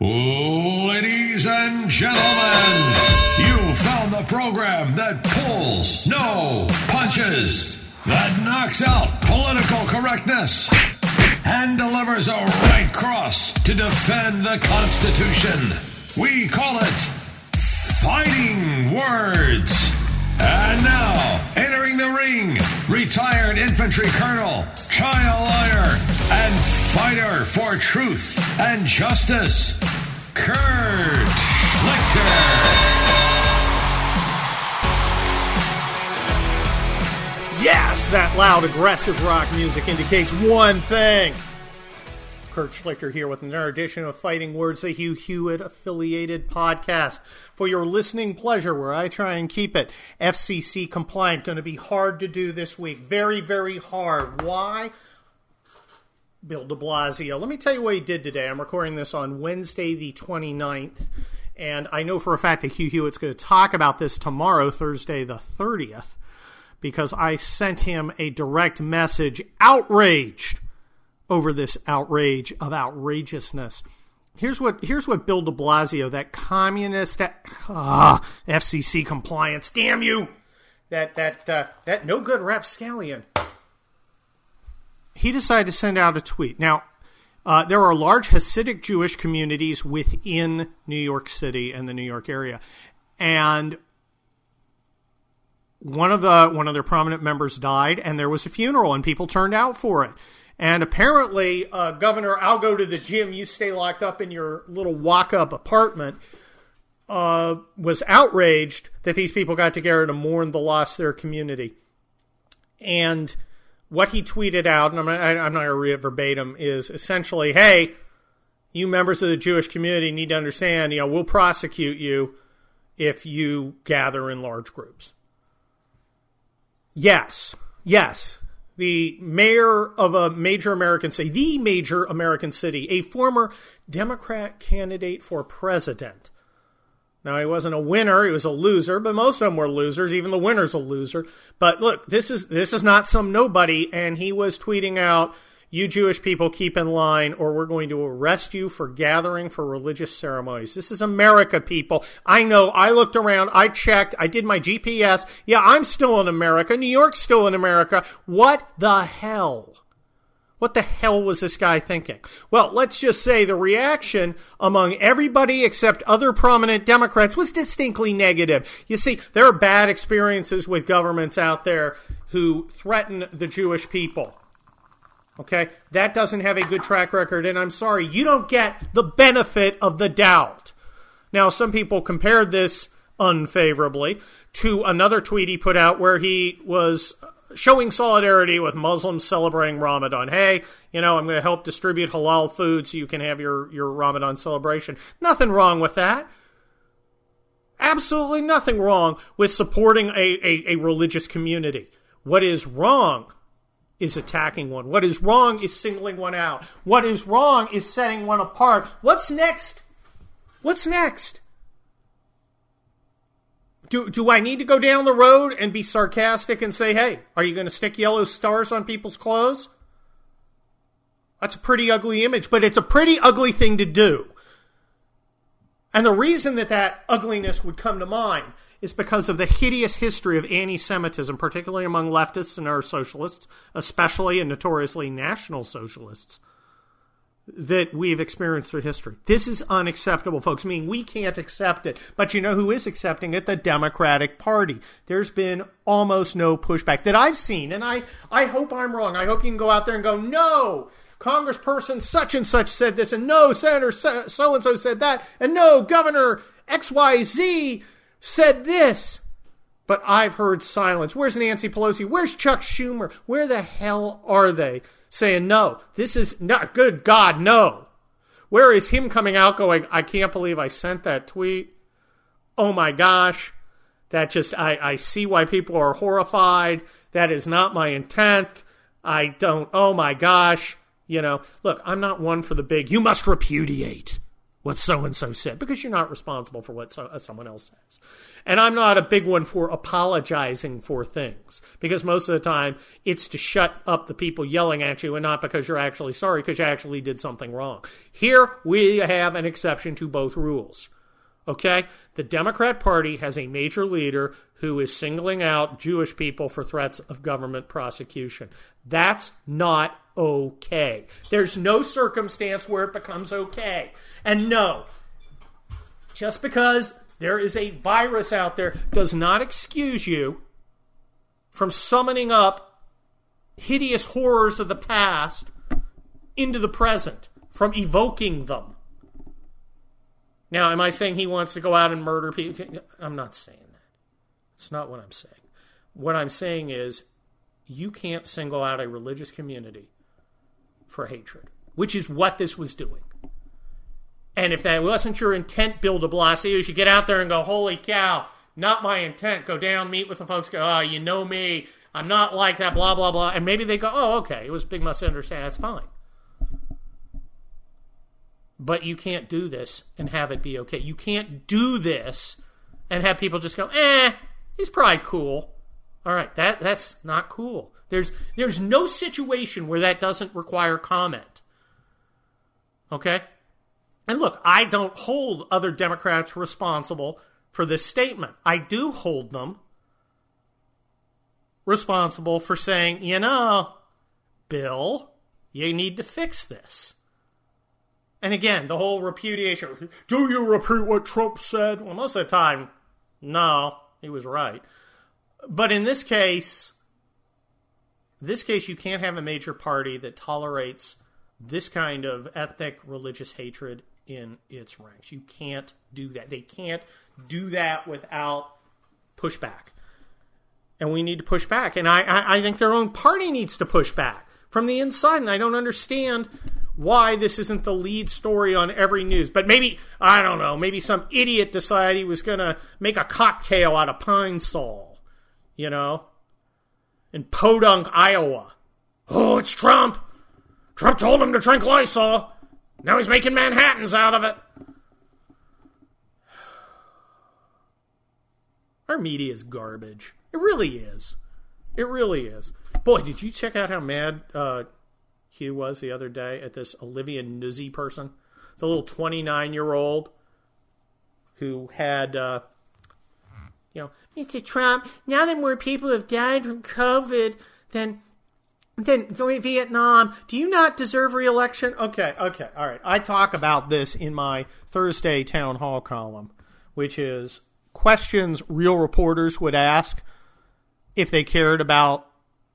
Ladies and gentlemen, you found the program that pulls, no punches, that knocks out political correctness, and delivers a right cross to defend the Constitution. We call it Fighting Words. And now, entering the ring, retired infantry colonel, trial lawyer, and fighter for truth and justice, Kurt Schlichter. Yes, that loud, aggressive rock music indicates one thing. Kurt Schlichter here with another edition of Fighting Words, the Hugh Hewitt affiliated podcast. For your listening pleasure, where I try and keep it FCC compliant, going to be hard to do this week. Very, very hard. Why? Bill de Blasio. Let me tell you what he did today. I'm recording this on Wednesday, the 29th. And I know for a fact that Hugh Hewitt's going to talk about this tomorrow, Thursday, the 30th, because I sent him a direct message outraged over this outrage of outrageousness. Here's what here's what Bill De Blasio, that communist, that ah, FCC compliance, damn you, that that uh, that no good rapscallion. He decided to send out a tweet. Now, uh, there are large Hasidic Jewish communities within New York City and the New York area, and one of the one of their prominent members died, and there was a funeral, and people turned out for it. And apparently, uh, Governor, I'll go to the gym. You stay locked up in your little walk up apartment. Uh, was outraged that these people got together to mourn the loss of their community. And what he tweeted out, and I'm, I'm not going to read it verbatim, is essentially, hey, you members of the Jewish community need to understand, you know, we'll prosecute you if you gather in large groups. Yes, yes, the mayor of a major American city, the major American city, a former Democrat candidate for president. Now, he wasn't a winner, he was a loser, but most of them were losers. Even the winner's a loser. But look, this is this is not some nobody, and he was tweeting out you Jewish people keep in line, or we're going to arrest you for gathering for religious ceremonies. This is America, people. I know. I looked around. I checked. I did my GPS. Yeah, I'm still in America. New York's still in America. What the hell? What the hell was this guy thinking? Well, let's just say the reaction among everybody except other prominent Democrats was distinctly negative. You see, there are bad experiences with governments out there who threaten the Jewish people. Okay? That doesn't have a good track record, and I'm sorry, you don't get the benefit of the doubt. Now, some people compared this unfavorably to another tweet he put out where he was showing solidarity with Muslims celebrating Ramadan. Hey, you know, I'm going to help distribute halal food so you can have your, your Ramadan celebration. Nothing wrong with that. Absolutely nothing wrong with supporting a, a, a religious community. What is wrong is attacking one. What is wrong is singling one out. What is wrong is setting one apart. What's next? What's next? Do, do I need to go down the road and be sarcastic and say, hey, are you going to stick yellow stars on people's clothes? That's a pretty ugly image, but it's a pretty ugly thing to do. And the reason that that ugliness would come to mind is because of the hideous history of anti Semitism, particularly among leftists and our socialists, especially and notoriously national socialists, that we've experienced through history. This is unacceptable, folks. I mean, we can't accept it. But you know who is accepting it? The Democratic Party. There's been almost no pushback that I've seen. And I, I hope I'm wrong. I hope you can go out there and go, no, Congressperson such and such said this, and no, Senator so and so said that, and no, Governor XYZ said this. But I've heard silence. Where's Nancy Pelosi? Where's Chuck Schumer? Where the hell are they? Saying, no, this is not good. God, no. Where is him coming out going, I can't believe I sent that tweet. Oh my gosh. That just, I, I see why people are horrified. That is not my intent. I don't, oh my gosh. You know, look, I'm not one for the big, you must repudiate what so and so said because you're not responsible for what so, uh, someone else says. And I'm not a big one for apologizing for things because most of the time it's to shut up the people yelling at you and not because you're actually sorry because you actually did something wrong. Here we have an exception to both rules. Okay? The Democrat Party has a major leader who is singling out Jewish people for threats of government prosecution. That's not okay. There's no circumstance where it becomes okay. And no, just because there is a virus out there does not excuse you from summoning up hideous horrors of the past into the present, from evoking them. Now, am I saying he wants to go out and murder people? I'm not saying that. It's not what I'm saying. What I'm saying is you can't single out a religious community for hatred, which is what this was doing. And if that wasn't your intent, Bill de Blasio, you should get out there and go, holy cow, not my intent. Go down, meet with the folks, go, oh, you know me. I'm not like that, blah, blah, blah. And maybe they go, oh, okay, it was big misunderstanding. That's fine. But you can't do this and have it be okay. You can't do this and have people just go, eh, he's probably cool. All right, that that's not cool. There's there's no situation where that doesn't require comment. Okay? And look, I don't hold other Democrats responsible for this statement. I do hold them responsible for saying, you know, Bill, you need to fix this. And again, the whole repudiation. Do you repeat what Trump said? Well, most of the time, no, he was right. But in this case, this case, you can't have a major party that tolerates this kind of ethnic religious hatred in its ranks. You can't do that. They can't do that without pushback. And we need to push back. And I, I, I think their own party needs to push back from the inside. And I don't understand why this isn't the lead story on every news. But maybe, I don't know, maybe some idiot decided he was going to make a cocktail out of Pine-Sol, you know, in Podunk, Iowa. Oh, it's Trump. Trump told him to drink Lysol. Now he's making Manhattans out of it. Our media is garbage. It really is. It really is. Boy, did you check out how mad uh, Hugh was the other day at this Olivia Nuzzi person? The little 29 year old who had, uh, you know, Mr. Trump, now that more people have died from COVID than then Vietnam, do you not deserve reelection? Okay, okay, all right. I talk about this in my Thursday town hall column, which is questions real reporters would ask if they cared about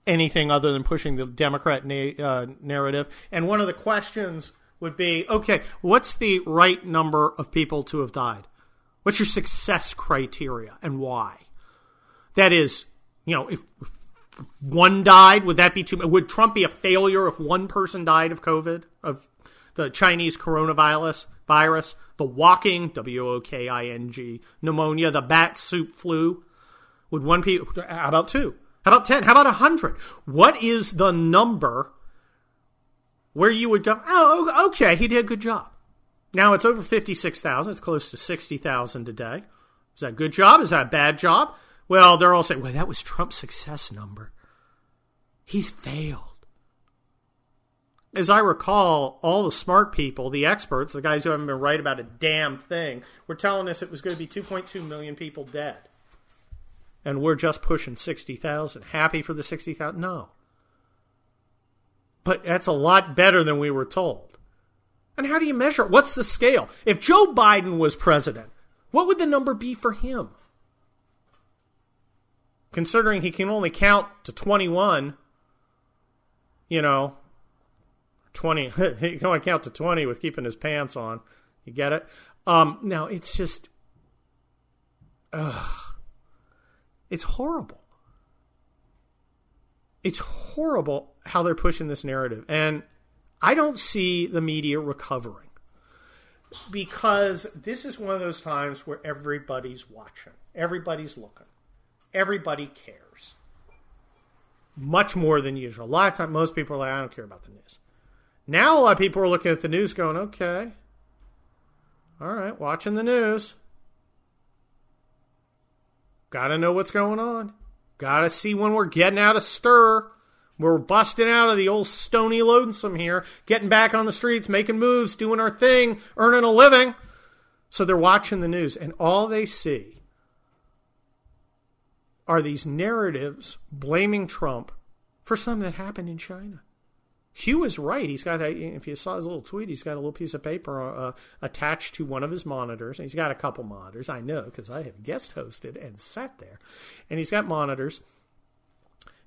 anything other than pushing the Democrat na- uh, narrative. And one of the questions would be okay, what's the right number of people to have died? What's your success criteria and why? That is, you know, if one died, would that be too? Would Trump be a failure if one person died of COVID, of the Chinese coronavirus, virus, the walking W O K I N G pneumonia, the bat soup flu? Would one people? How about two? How about ten? How about a hundred? What is the number where you would go? Oh, okay, he did a good job. Now it's over fifty-six thousand. It's close to sixty thousand today. Is that a good job? Is that a bad job? Well, they're all saying, well, that was Trump's success number. He's failed. As I recall, all the smart people, the experts, the guys who haven't been right about a damn thing, were telling us it was going to be 2.2 million people dead. And we're just pushing 60,000. Happy for the 60,000? No. But that's a lot better than we were told. And how do you measure it? What's the scale? If Joe Biden was president, what would the number be for him? considering he can only count to 21, you know, 20, he can only count to 20 with keeping his pants on. You get it? Um, now, it's just, ugh, it's horrible. It's horrible how they're pushing this narrative. And I don't see the media recovering because this is one of those times where everybody's watching, everybody's looking everybody cares. Much more than usual. A lot of times, most people are like, I don't care about the news. Now, a lot of people are looking at the news going, okay, All right, watching the news. Got to know what's going on. Got to see when we're getting out of stir. We're busting out of the old stony lonesome here, getting back on the streets, making moves, doing our thing, earning a living. So they're watching the news, and all they see are these narratives blaming Trump for something that happened in China. Hugh is right. He's got, if you saw his little tweet, he's got a little piece of paper uh, attached to one of his monitors. And He's got a couple monitors. I know because I have guest hosted and sat there. And he's got monitors.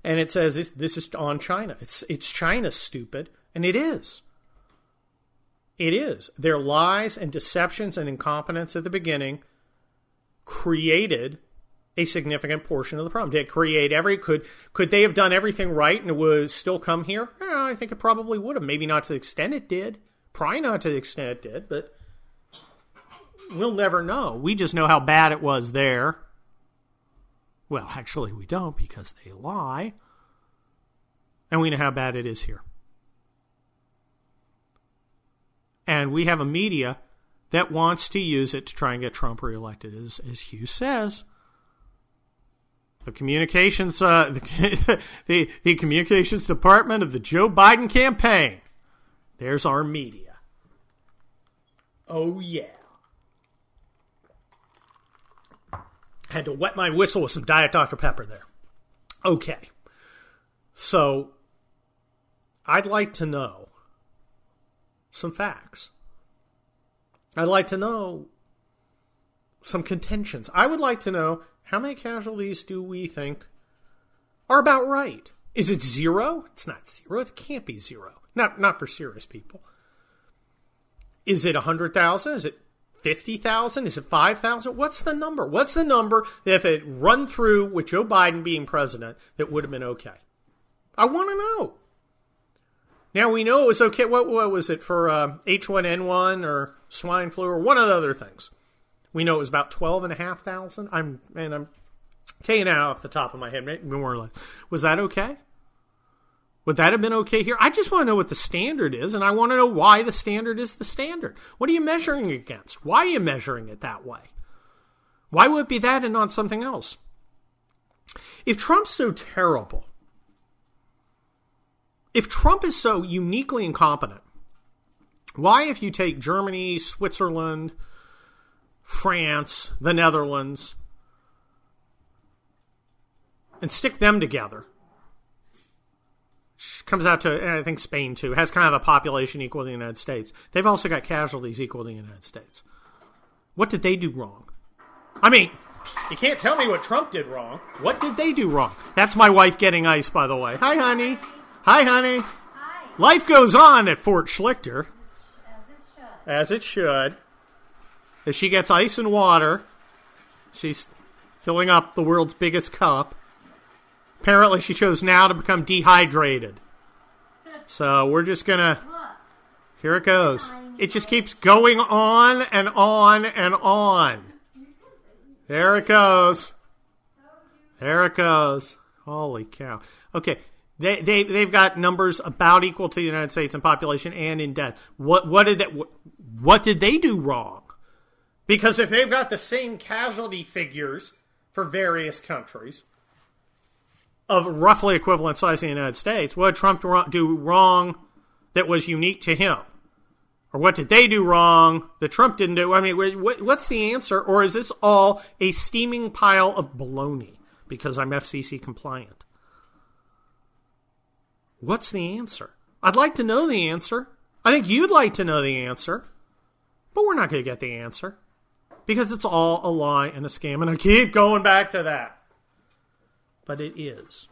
And it says this is on China. It's, it's China, stupid. And it is. It is. Their lies and deceptions and incompetence at the beginning created a significant portion of the problem. Did it create every could could they have done everything right and it would still come here? Yeah, I think it probably would have. Maybe not to the extent it did. Probably not to the extent it did, but we'll never know. We just know how bad it was there. Well, actually, we don't because they lie. And we know how bad it is here. And we have a media that wants to use it to try and get Trump reelected, as, as Hugh says. The communications, uh, the, the, the communications department of the Joe Biden campaign. There's our media. Oh yeah. Had to wet my whistle with some Diet Dr. Pepper there. Okay. So, I'd like to know some facts. I'd like to know some contentions. I would like to know how many casualties do we think are about right? Is it zero? It's not zero. It can't be zero. Not not for serious people. Is it 100,000? Is it 50,000? Is it 5,000? What's the number? What's the number if it run through with Joe Biden being president that would have been okay? I want to know. Now we know it was okay. What, what was it for uh, H1N1 or swine flu or one of the other things? We know it was about twelve and a half thousand. I'm and I'm taking that off the top of my head, more or less. Was that okay? Would that have been okay here? I just want to know what the standard is, and I want to know why the standard is the standard. What are you measuring against? Why are you measuring it that way? Why would it be that and not something else? If Trump's so terrible, if Trump is so uniquely incompetent, why, if you take Germany, Switzerland, France, the Netherlands, and stick them together. Comes out to, I think, Spain too, has kind of a population equal to the United States. They've also got casualties equal to the United States. What did they do wrong? I mean, you can't tell me what Trump did wrong. What did they do wrong? That's my wife getting ice, by the way. Hi, honey. Hi, honey. Hi. Life goes on at Fort Schlichter. As it should. As it should. As she gets ice and water, she's filling up the world's biggest cup. Apparently, she chose now to become dehydrated. So we're just gonna. Here it goes. It just keeps going on and on and on. There it goes. There it goes. Holy cow. Okay. They, they, they've got numbers about equal to the United States in population and in death. What, what did that, what, what did they do wrong? Because if they've got the same casualty figures for various countries of roughly equivalent size in the United States, what did Trump do wrong that was unique to him? Or what did they do wrong that Trump didn't do? I mean, what's the answer? Or is this all a steaming pile of baloney because I'm FCC compliant? What's the answer? I'd like to know the answer. I think you'd like to know the answer. But we're not going to get the answer because it's all a lie and a scam. And I keep going back to that. But it is.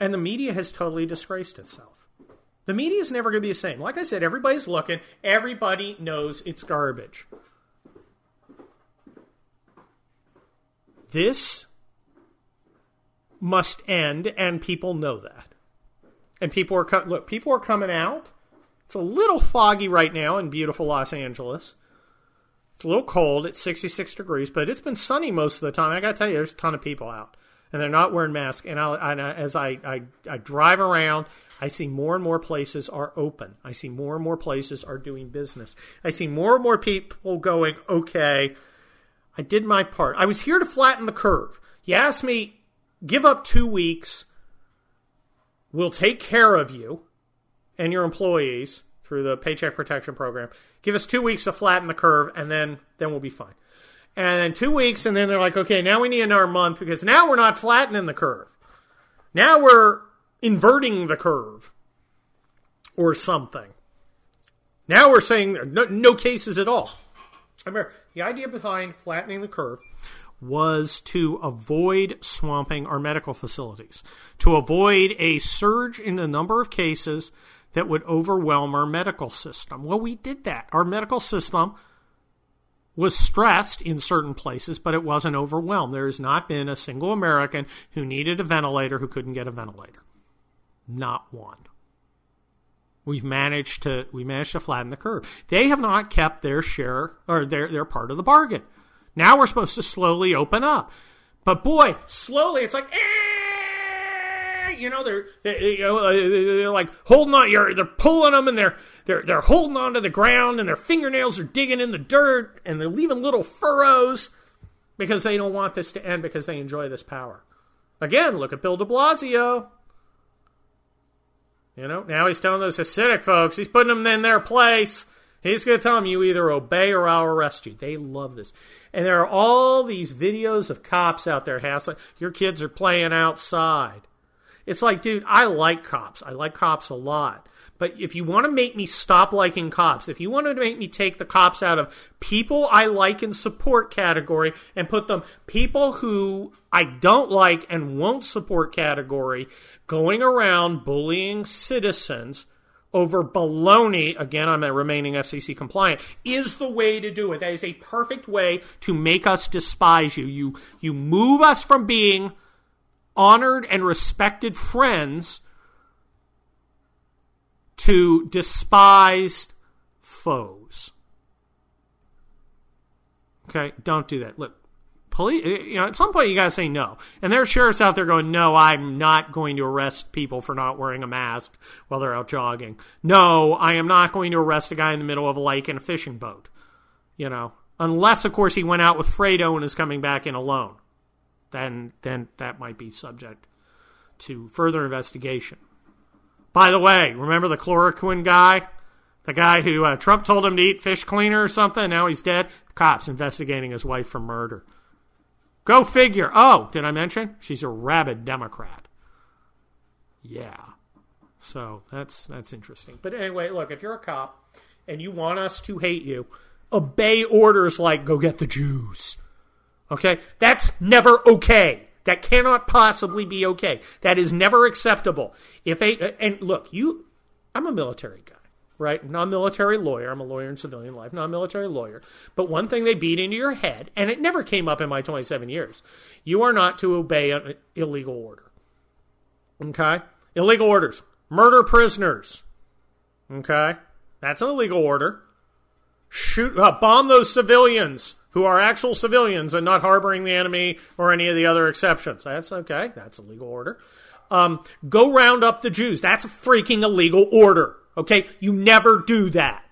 And the media has totally disgraced itself. The media is never going to be the same. Like I said, everybody's looking, everybody knows it's garbage. This must end, and people know that. And people are co- look, people are coming out. It's a little foggy right now in beautiful Los Angeles. It's a little cold. It's 66 degrees, but it's been sunny most of the time. I got to tell you, there's a ton of people out. And they're not wearing masks. And, and I, as I, I, I drive around, I see more and more places are open. I see more and more places are doing business. I see more and more people going, okay, I did my part. I was here to flatten the curve. You asked me, give up two weeks. We'll take care of you and your employees through the Paycheck Protection Program. Give us two weeks to flatten the curve, and then then we'll be fine. And then two weeks, and then they're like, okay, now we need another month because now we're not flattening the curve. Now we're inverting the curve or something. Now we're saying no, no cases at all. Remember the idea behind flattening the curve was to avoid swamping our medical facilities, to avoid a surge in the number of cases that would overwhelm our medical system. Well, we did that. Our medical system was stressed in certain places, but it wasn't overwhelmed. There has not been a single American who needed a ventilator who couldn't get a ventilator. Not one. We've managed to we managed to flatten the curve. They have not kept their share or their their part of the bargain. Now we're supposed to slowly open up. But boy, slowly it's like eh, you know they're, they're, you know, uh, they're like holding on you're they're pulling them and they're they're they're holding onto the ground and their fingernails are digging in the dirt and they're leaving little furrows because they don't want this to end because they enjoy this power. Again, look at Bill de Blasio. You know, now he's telling those Hasidic folks, he's putting them in their place. He's going to tell them, you either obey or I'll arrest you. They love this. And there are all these videos of cops out there hassling. Your kids are playing outside. It's like, dude, I like cops. I like cops a lot. But if you want to make me stop liking cops, if you want to make me take the cops out of people I like and support category and put them people who I don't like and won't support category, going around bullying citizens over baloney, again, I'm a remaining FCC compliant, is the way to do it. That is a perfect way to make us despise you. You, you move us from being honored and respected friends to despised foes. Okay, don't do that. Look, police, you know, at some point you got to say no. And there are sheriffs out there going, no, I'm not going to arrest people for not wearing a mask while they're out jogging. No, I am not going to arrest a guy in the middle of a lake in a fishing boat. You know, unless, of course, he went out with Fredo and is coming back in alone. Then, then that might be subject to further investigation. By the way, remember the chloroquine guy? The guy who uh, Trump told him to eat fish cleaner or something? Now he's dead. Cops investigating his wife for murder. Go figure. Oh, did I mention? She's a rabid Democrat. Yeah. So that's that's interesting. But anyway, look, if you're a cop and you want us to hate you, obey orders like go get the Jews. Okay? That's never okay. That cannot possibly be okay. That is never acceptable. If a and look, you I'm a military guy, right? Non-military lawyer. I'm a lawyer in civilian life, non-military lawyer. But one thing they beat into your head, and it never came up in my 27 years, you are not to obey an illegal order. Okay? Illegal orders. Murder prisoners. Okay? That's an illegal order. Shoot, uh, bomb those civilians who are actual civilians and not harboring the enemy or any of the other exceptions. That's okay. That's a legal order. Um, go round up the Jews. That's a freaking illegal order. Okay? You never do that.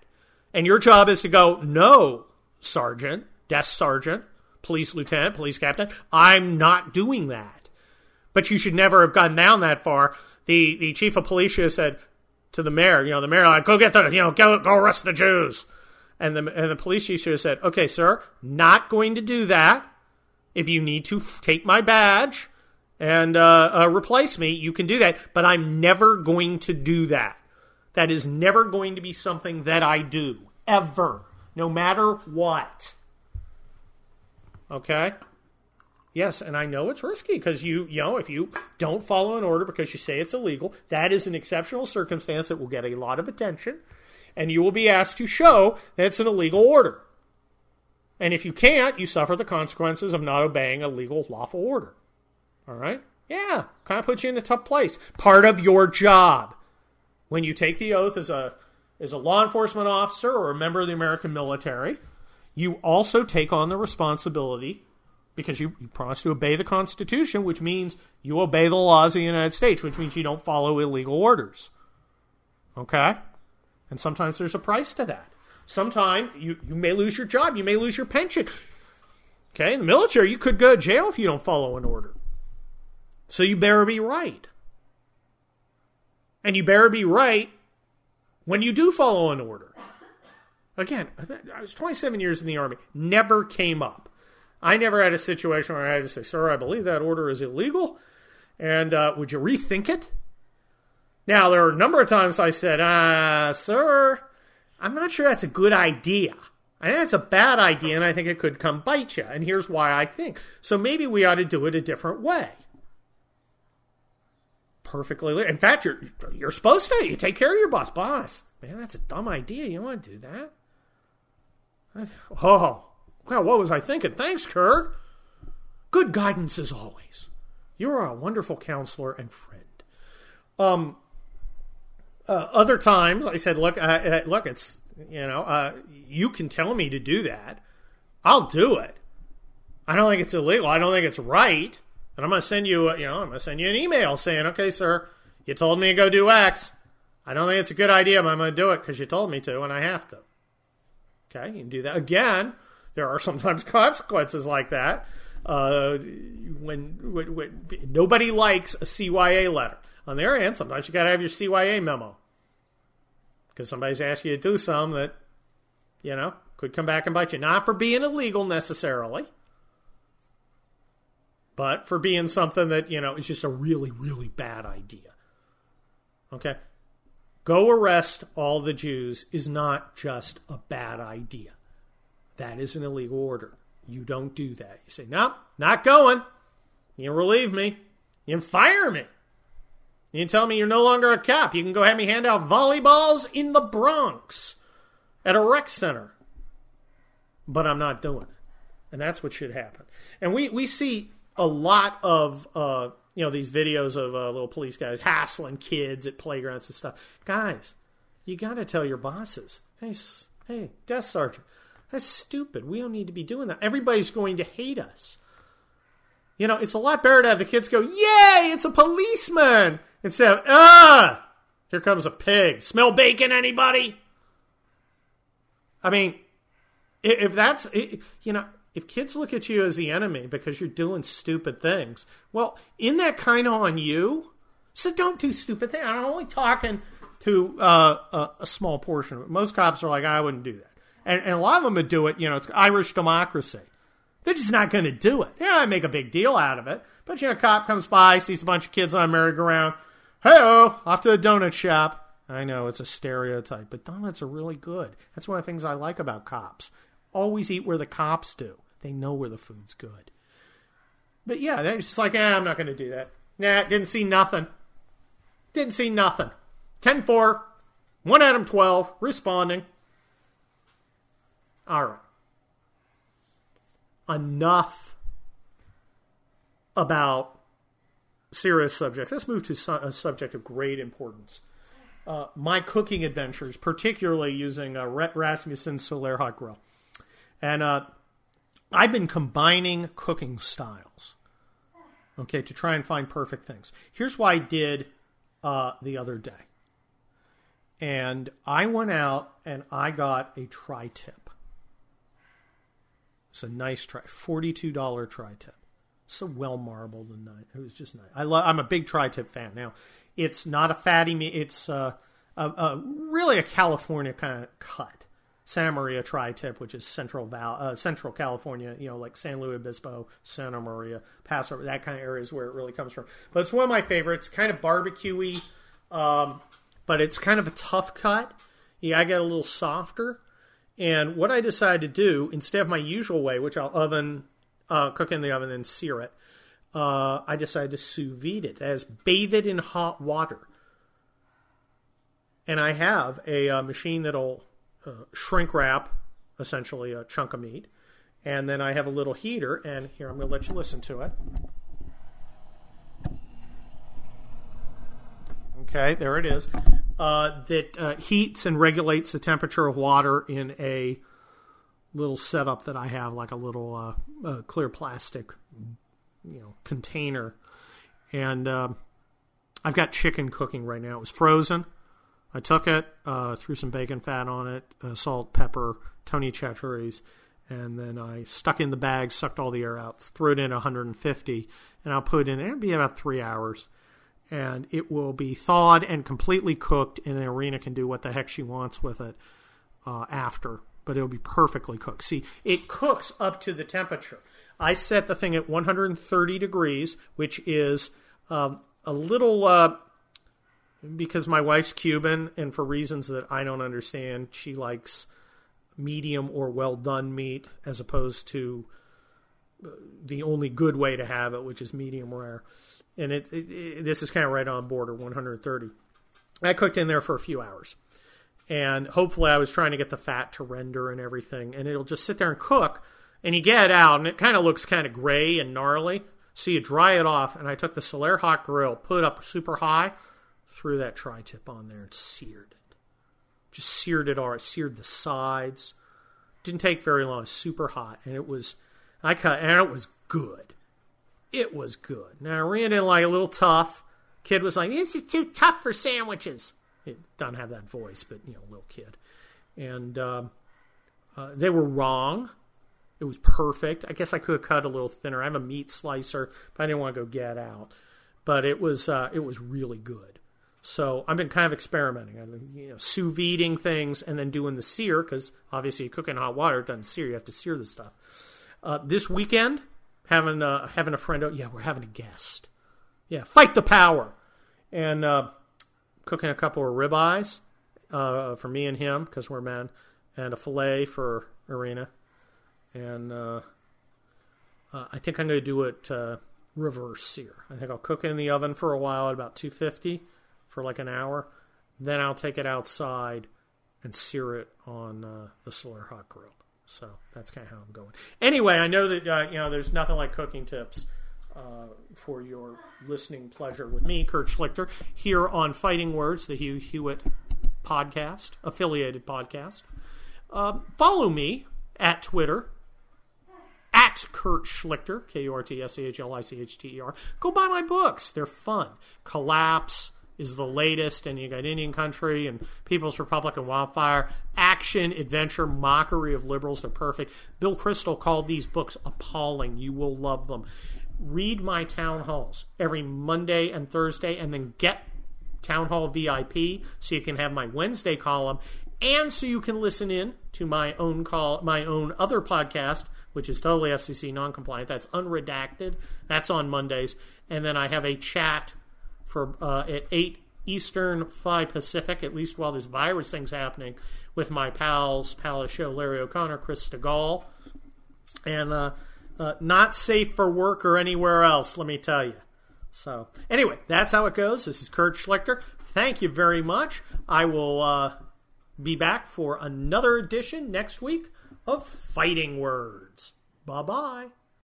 And your job is to go, no, sergeant, desk sergeant, police lieutenant, police captain, I'm not doing that. But you should never have gone down that far. The, the chief of police said to the mayor, you know, the mayor, like, go get the, you know, go, go arrest the Jews. And the, and the police chief should have said, okay, sir, not going to do that. If you need to f- take my badge and uh, uh, replace me, you can do that. But I'm never going to do that. That is never going to be something that I do, ever, no matter what. Okay? Yes, and I know it's risky because you, you know, if you don't follow an order because you say it's illegal, that is an exceptional circumstance that will get a lot of attention and you will be asked to show that it's an illegal order. And if you can't, you suffer the consequences of not obeying a legal, lawful order. All right? Yeah, kind of puts you in a tough place. Part of your job when you take the oath as a as a law enforcement officer or a member of the American military, you also take on the responsibility because you, you promise to obey the Constitution, which means you obey the laws of the United States, which means you don't follow illegal orders. Okay? And sometimes there's a price to that. Sometimes you, you may lose your job, you may lose your pension. Okay? In the military, you could go to jail if you don't follow an order. So you better be right. And you better be right when you do follow an order. Again, I was 27 years in the Army, never came up. I never had a situation where I had to say, Sir, I believe that order is illegal, and uh, would you rethink it? Now, there are a number of times I said, uh, Sir, I'm not sure that's a good idea. I think that's a bad idea, and I think it could come bite you. And here's why I think. So maybe we ought to do it a different way perfectly. In fact, you're you're supposed to. You take care of your boss. Boss, man, that's a dumb idea. You don't want to do that. Oh, well, what was I thinking? Thanks, Kurt. Good guidance as always. You are a wonderful counselor and friend. Um, uh, other times I said, look, uh, look, it's you know, uh, you can tell me to do that. I'll do it. I don't think it's illegal. I don't think it's right. And I'm going to send you, you know, I'm going to send you an email saying, okay, sir, you told me to go do X. I don't think it's a good idea, but I'm going to do it because you told me to, and I have to. Okay, you can do that again. There are sometimes consequences like that. Uh, when, when, when, nobody likes a CYA letter. On the other hand, sometimes you got to have your CYA memo because somebody's asked you to do something that, you know, could come back and bite you. Not for being illegal necessarily, but for being something that, you know, is just a really, really bad idea. Okay? Go arrest all the Jews is not just a bad idea. That is an illegal order. You don't do that. You say, nope, not going. You relieve me. You fire me. You can tell me you're no longer a cop. You can go have me hand out volleyballs in the Bronx at a rec center. But I'm not doing it. And that's what should happen. And we, we see a lot of uh, you know these videos of uh, little police guys hassling kids at playgrounds and stuff. Guys, you got to tell your bosses, hey, hey, desk sergeant, that's stupid. We don't need to be doing that. Everybody's going to hate us. You know, it's a lot better to have the kids go, "Yay, it's a policeman!" Instead of, "Ah, here comes a pig. Smell bacon, anybody?" I mean, if that's you know if kids look at you as the enemy because you're doing stupid things, well, in that kind of on you? So don't do stupid things. I'm only talking to uh, a, a, small portion of it. Most cops are like, I wouldn't do that. And, and a lot of them would do it, you know, it's Irish democracy. They're just not going to do it. Yeah, I make a big deal out of it. But, you know, a cop comes by, sees a bunch of kids on a merry-go-round. Hey, off to the donut shop. I know it's a stereotype, but donuts are really good. That's one of the things I like about cops always eat where the cops do. They know where the food's good. But yeah, they're just like, eh, I'm not going to do that. Nah, didn't see nothing. Didn't see nothing. 10 4, 1 Adam 12, responding. All right. Enough about serious subjects. Let's move to a subject of great importance. Uh, my cooking adventures, particularly using a Rhett Rasmussen Solaire Hot Grill. And uh, I've been combining cooking styles, okay, to try and find perfect things. Here's what I did uh, the other day. And I went out and I got a tri tip. It's a nice try, $42 tri tip. So well marbled and nice. It was just nice. I love, I'm a big tri tip fan. Now, it's not a fatty meat, it's uh, a, a, really a California kind of cut. Santa Maria tri-tip, which is central Val, uh, central California, you know, like San Luis Obispo, Santa Maria, Paso, that kind of area is where it really comes from. But it's one of my favorites, kind of barbecuey, um, but it's kind of a tough cut. Yeah, I get a little softer. And what I decided to do, instead of my usual way, which I'll oven, uh, cook in the oven and sear it, uh, I decided to sous vide it. As bathe it in hot water. And I have a uh, machine that'll uh, shrink wrap, essentially a chunk of meat. And then I have a little heater, and here I'm going to let you listen to it. Okay, there it is. Uh, that uh, heats and regulates the temperature of water in a little setup that I have, like a little uh, uh, clear plastic, you know, container, and uh, I've got chicken cooking right now. It was frozen. I took it, uh, threw some bacon fat on it, uh, salt, pepper, Tony Chachere's, and then I stuck in the bag, sucked all the air out, threw it in 150, and I'll put it in. It'll be about three hours, and it will be thawed and completely cooked. And Arena can do what the heck she wants with it uh, after, but it'll be perfectly cooked. See, it cooks up to the temperature. I set the thing at 130 degrees, which is um, a little uh, because my wife's Cuban, and for reasons that I don't understand, she likes medium or well done meat as opposed to uh, the only good way to have it, which is medium rare. And it, it, it this is kind of right on border 130. I cooked in there for a few hours, and hopefully I was trying to get the fat to render and everything, and it'll just sit there and cook. And you get it out, and it kind of looks kind of gray and gnarly. So you dry it off, and I took the Solaire hot grill, put it up super high, threw that tri tip on there, and seared it. Just seared it all right, seared the sides. Didn't take very long. super hot, and it was I cut, and it was good. It was good. Now I ran in like a little tough. Kid was like, "This is too tough for sandwiches." It doesn't have that voice, but you know, little kid, and um, uh, they were wrong. It was perfect. I guess I could have cut a little thinner. I have a meat slicer, but I didn't want to go get out. But it was uh, it was really good. So I've been kind of experimenting. I'm you know, sous videing things and then doing the sear because obviously you cook in hot water, it doesn't sear. You have to sear the stuff. Uh, this weekend, having uh, having a friend. Oh, yeah, we're having a guest. Yeah, fight the power, and uh, cooking a couple of ribeyes uh, for me and him because we're men, and a fillet for Arena. and uh, uh, I think I'm going to do it uh, reverse sear. I think I'll cook it in the oven for a while at about 250 for like an hour. Then I'll take it outside and sear it on uh, the Solaire hot grill. So that's kind of how I'm going. Anyway, I know that uh, you know there's nothing like cooking tips uh, for your listening pleasure with me, Kurt Schlichter, here on Fighting Words, the Hugh Hewitt podcast, affiliated podcast. Um, follow me at Twitter at Kurt Schlichter, K U R T S C H L I C H T E R. Go buy my books. They're fun. Collapse is the latest, and you got Indian Country and People's Republic and Wildfire. Action, adventure, mockery of liberals. They're perfect. Bill Kristol called these books appalling. You will love them. Read my town halls every Monday and Thursday, and then get Town Hall VIP so you can have my Wednesday column and so you can listen in to my own call my own other podcast which is totally FCC non-compliant. That's unredacted. That's on Mondays, and then I have a chat for uh, at eight Eastern, five Pacific, at least while this virus thing's happening, with my pals, Palace Show, Larry O'Connor, Chris Stigall, and uh, uh, not safe for work or anywhere else. Let me tell you. So anyway, that's how it goes. This is Kurt Schlichter. Thank you very much. I will uh, be back for another edition next week of Fighting Words. Bye bye.